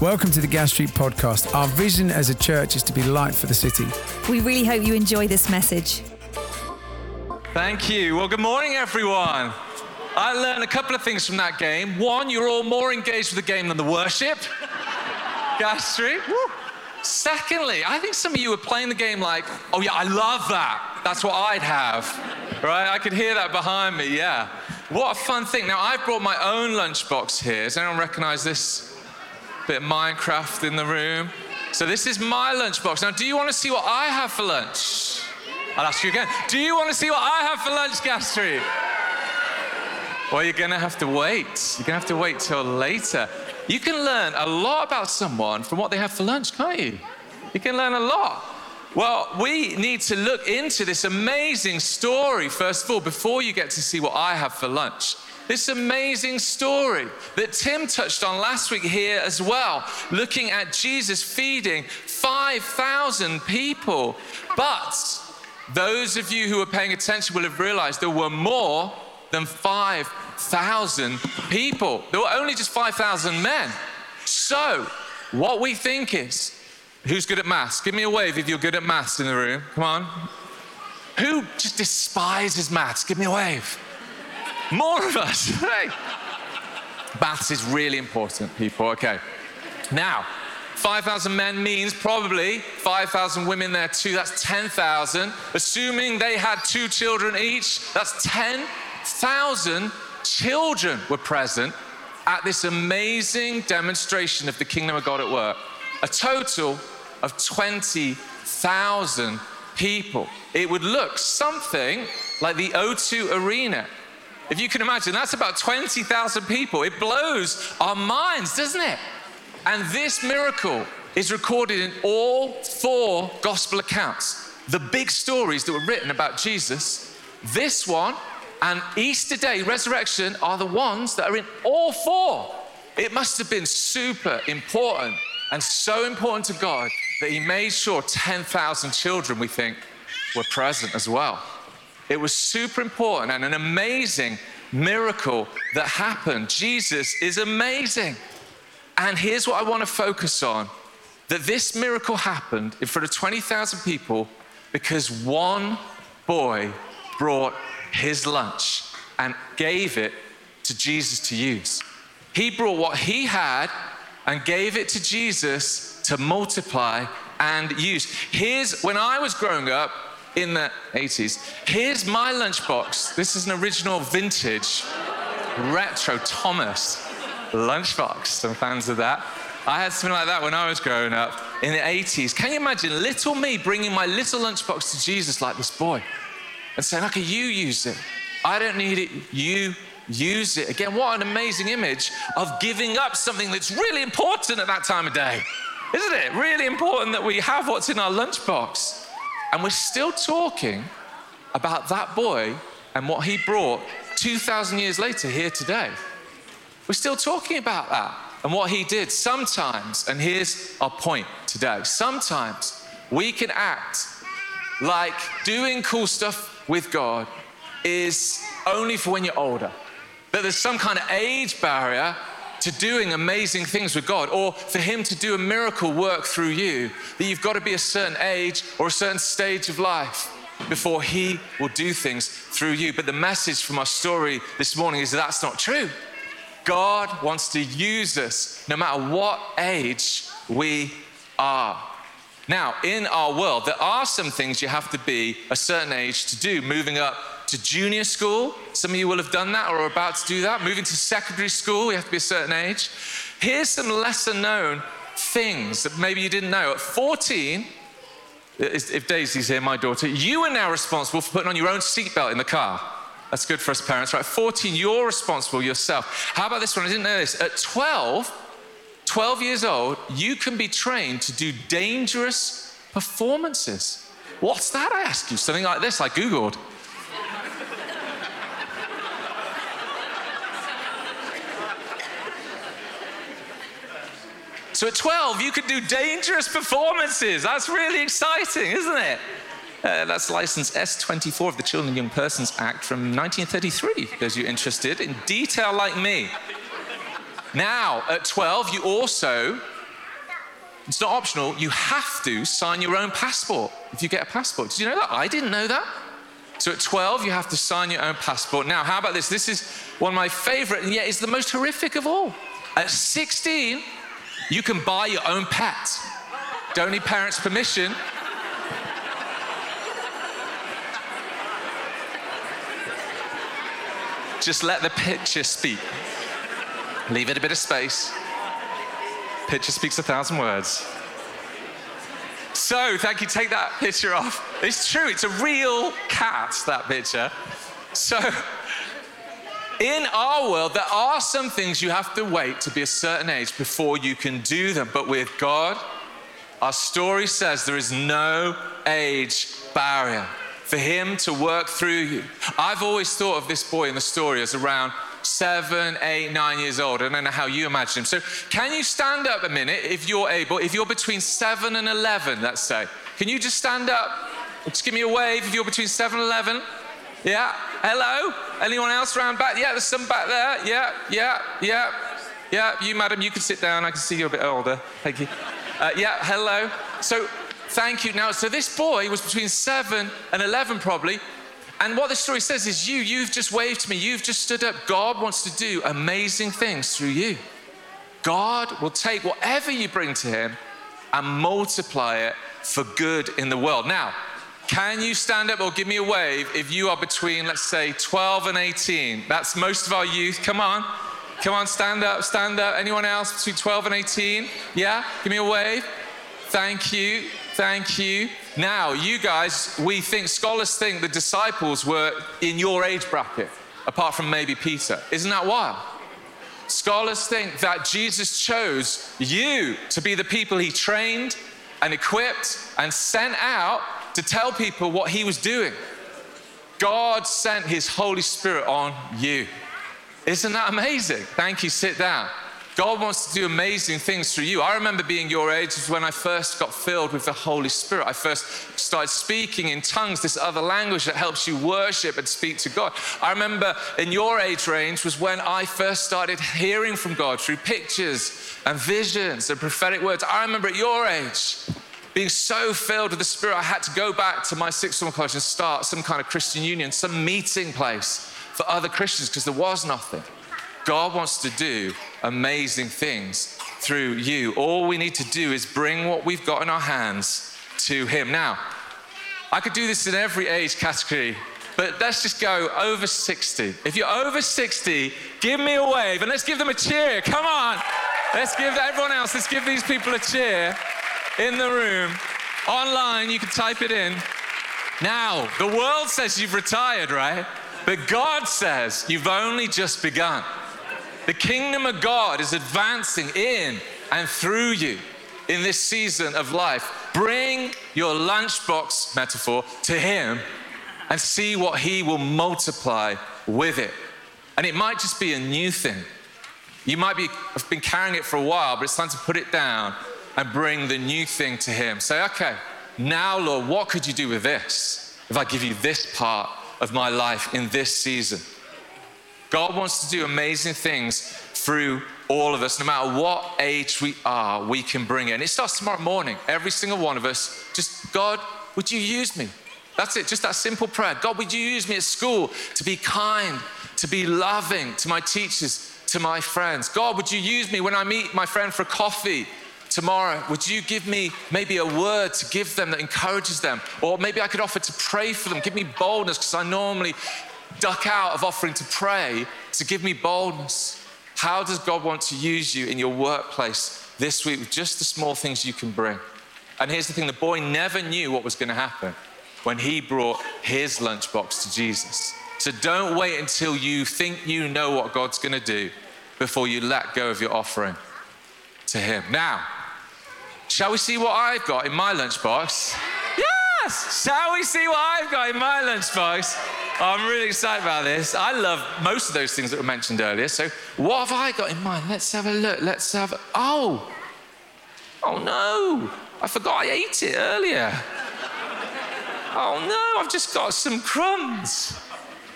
Welcome to the Gas Street Podcast. Our vision as a church is to be light for the city. We really hope you enjoy this message. Thank you. Well, good morning, everyone. I learned a couple of things from that game. One, you're all more engaged with the game than the worship. Gas Street. Woo. Secondly, I think some of you were playing the game like, oh, yeah, I love that. That's what I'd have. Right? I could hear that behind me, yeah. What a fun thing. Now, I've brought my own lunchbox here. Does anyone recognize this? Bit of Minecraft in the room. So, this is my lunchbox. Now, do you want to see what I have for lunch? I'll ask you again. Do you want to see what I have for lunch, Gas Street? Well, you're going to have to wait. You're going to have to wait till later. You can learn a lot about someone from what they have for lunch, can't you? You can learn a lot. Well, we need to look into this amazing story, first of all, before you get to see what I have for lunch. This amazing story that Tim touched on last week here as well, looking at Jesus feeding 5,000 people. But those of you who are paying attention will have realized there were more than 5,000 people. There were only just 5,000 men. So, what we think is who's good at maths? Give me a wave if you're good at maths in the room. Come on. Who just despises maths? Give me a wave. More of us. Hey. Maths is really important, people. Okay. Now, 5,000 men means probably 5,000 women there too. That's 10,000. Assuming they had two children each, that's 10,000 children were present at this amazing demonstration of the kingdom of God at work. A total of 20,000 people. It would look something like the O2 Arena if you can imagine, that's about 20,000 people. It blows our minds, doesn't it? And this miracle is recorded in all four gospel accounts. The big stories that were written about Jesus, this one, and Easter Day, resurrection, are the ones that are in all four. It must have been super important and so important to God that He made sure 10,000 children, we think, were present as well. It was super important and an amazing miracle that happened. Jesus is amazing. And here's what I want to focus on that this miracle happened in front of 20,000 people because one boy brought his lunch and gave it to Jesus to use. He brought what he had and gave it to Jesus to multiply and use. Here's when I was growing up, in the 80s. Here's my lunchbox. This is an original vintage retro Thomas lunchbox. Some fans of that. I had something like that when I was growing up in the 80s. Can you imagine little me bringing my little lunchbox to Jesus like this boy and saying, Okay, you use it. I don't need it. You use it. Again, what an amazing image of giving up something that's really important at that time of day. Isn't it? Really important that we have what's in our lunchbox. And we're still talking about that boy and what he brought 2,000 years later here today. We're still talking about that and what he did. Sometimes, and here's our point today sometimes we can act like doing cool stuff with God is only for when you're older. That there's some kind of age barrier to doing amazing things with God or for Him to do a miracle work through you, that you've got to be a certain age or a certain stage of life before He will do things through you. But the message from our story this morning is that that's not true. God wants to use us no matter what age we are. Now, in our world, there are some things you have to be a certain age to do, moving up to junior school. Some of you will have done that or are about to do that. Moving to secondary school, you have to be a certain age. Here's some lesser known things that maybe you didn't know. At 14, if Daisy's here, my daughter, you are now responsible for putting on your own seatbelt in the car. That's good for us parents, right? 14, you're responsible yourself. How about this one? I didn't know this. At 12, 12 years old, you can be trained to do dangerous performances. What's that, I ask you? Something like this, I Googled. So at 12, you could do dangerous performances. That's really exciting, isn't it? Uh, that's license S24 of the Children and Young Persons Act from 1933, those you interested in detail like me. Now, at 12, you also it's not optional, you have to sign your own passport if you get a passport. Did you know that? I didn't know that. So at 12, you have to sign your own passport. Now, how about this? This is one of my favorite, and yet it's the most horrific of all. At 16, you can buy your own pet. Don't need parents' permission. Just let the picture speak. Leave it a bit of space. Picture speaks a thousand words. So, thank you. Take that picture off. It's true, it's a real cat, that picture. So, in our world, there are some things you have to wait to be a certain age before you can do them. But with God, our story says there is no age barrier for Him to work through you. I've always thought of this boy in the story as around seven, eight, nine years old. I don't know how you imagine him. So, can you stand up a minute if you're able? If you're between seven and 11, let's say, can you just stand up? Just give me a wave if you're between seven and 11. Yeah. Hello? Anyone else around back? Yeah, there's some back there. Yeah, yeah, yeah. Yeah, you, madam, you can sit down. I can see you're a bit older. Thank you. Uh, yeah, hello. So, thank you. Now, so this boy was between seven and 11, probably. And what the story says is, you, you've just waved to me, you've just stood up. God wants to do amazing things through you. God will take whatever you bring to Him and multiply it for good in the world. Now, can you stand up or give me a wave if you are between, let's say, 12 and 18? That's most of our youth. Come on. Come on, stand up, stand up. Anyone else between 12 and 18? Yeah? Give me a wave. Thank you. Thank you. Now, you guys, we think, scholars think the disciples were in your age bracket, apart from maybe Peter. Isn't that wild? Scholars think that Jesus chose you to be the people he trained and equipped and sent out to tell people what he was doing. God sent his Holy Spirit on you. Isn't that amazing? Thank you. Sit down. God wants to do amazing things through you. I remember being your age when I first got filled with the Holy Spirit. I first started speaking in tongues, this other language that helps you worship and speak to God. I remember in your age range was when I first started hearing from God through pictures and visions and prophetic words. I remember at your age being so filled with the Spirit, I had to go back to my sixth form college and start some kind of Christian union, some meeting place for other Christians because there was nothing. God wants to do amazing things through you. All we need to do is bring what we've got in our hands to Him. Now, I could do this in every age category, but let's just go over 60. If you're over 60, give me a wave and let's give them a cheer. Come on. Let's give everyone else, let's give these people a cheer in the room. Online, you can type it in. Now, the world says you've retired, right? But God says you've only just begun. The kingdom of God is advancing in and through you in this season of life. Bring your lunchbox metaphor to Him and see what He will multiply with it. And it might just be a new thing. You might be, have been carrying it for a while, but it's time to put it down and bring the new thing to Him. Say, okay, now, Lord, what could you do with this if I give you this part of my life in this season? God wants to do amazing things through all of us, no matter what age we are, we can bring it. And it starts tomorrow morning. Every single one of us, just God, would you use me? That's it, just that simple prayer. God, would you use me at school to be kind, to be loving to my teachers, to my friends? God, would you use me when I meet my friend for coffee? Tomorrow, would you give me maybe a word to give them that encourages them? Or maybe I could offer to pray for them. Give me boldness because I normally duck out of offering to pray to give me boldness. How does God want to use you in your workplace this week with just the small things you can bring? And here's the thing the boy never knew what was going to happen when he brought his lunchbox to Jesus. So don't wait until you think you know what God's going to do before you let go of your offering to Him. Now, shall we see what I've got in my lunchbox? Yes! Shall we see what I've got in my lunchbox? Oh, I'm really excited about this. I love most of those things that were mentioned earlier. So, what have I got in mind? Let's have a look. Let's have. A, oh, oh no! I forgot I ate it earlier. Oh no! I've just got some crumbs.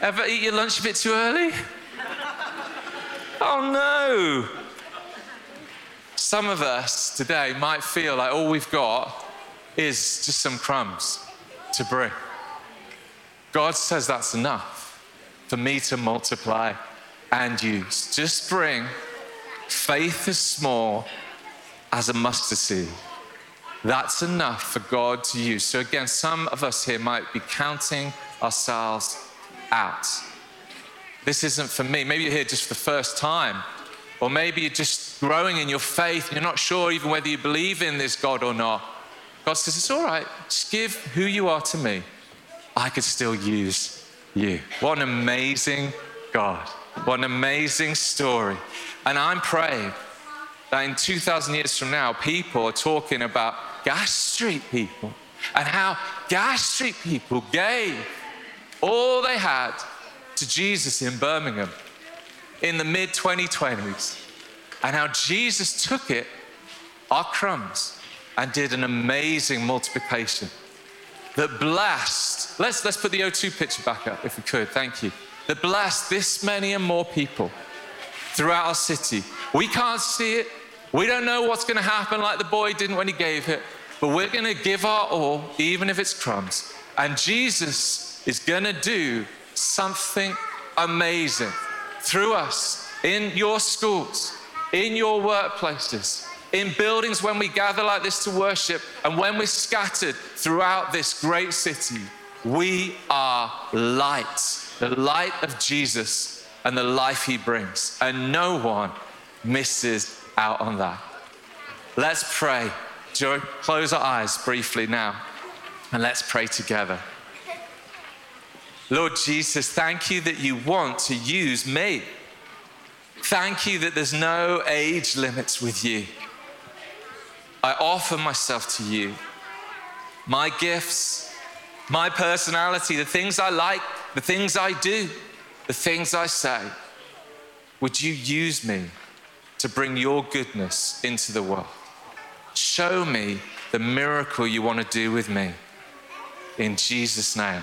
Ever eat your lunch a bit too early? Oh no! Some of us today might feel like all we've got is just some crumbs to bring. God says that's enough for me to multiply and use. Just bring faith as small as a mustard seed. That's enough for God to use. So, again, some of us here might be counting ourselves out. This isn't for me. Maybe you're here just for the first time, or maybe you're just growing in your faith and you're not sure even whether you believe in this God or not. God says, It's all right, just give who you are to me. I could still use you. What an amazing God. What an amazing story. And I'm praying that in 2,000 years from now, people are talking about Gas Street people and how Gas Street people gave all they had to Jesus in Birmingham in the mid 2020s, and how Jesus took it, our crumbs, and did an amazing multiplication that blessed. Let's, let's put the O2 picture back up if we could, thank you. That blessed this many and more people throughout our city. We can't see it, we don't know what's going to happen like the boy didn't when he gave it, but we're going to give our all, even if it's crumbs. And Jesus is going to do something amazing through us in your schools, in your workplaces, in buildings when we gather like this to worship, and when we're scattered throughout this great city. We are light, the light of Jesus and the life he brings. And no one misses out on that. Let's pray. Close our eyes briefly now and let's pray together. Lord Jesus, thank you that you want to use me. Thank you that there's no age limits with you. I offer myself to you. My gifts, my personality, the things I like, the things I do, the things I say. Would you use me to bring your goodness into the world. Show me the miracle you want to do with me. In Jesus' name,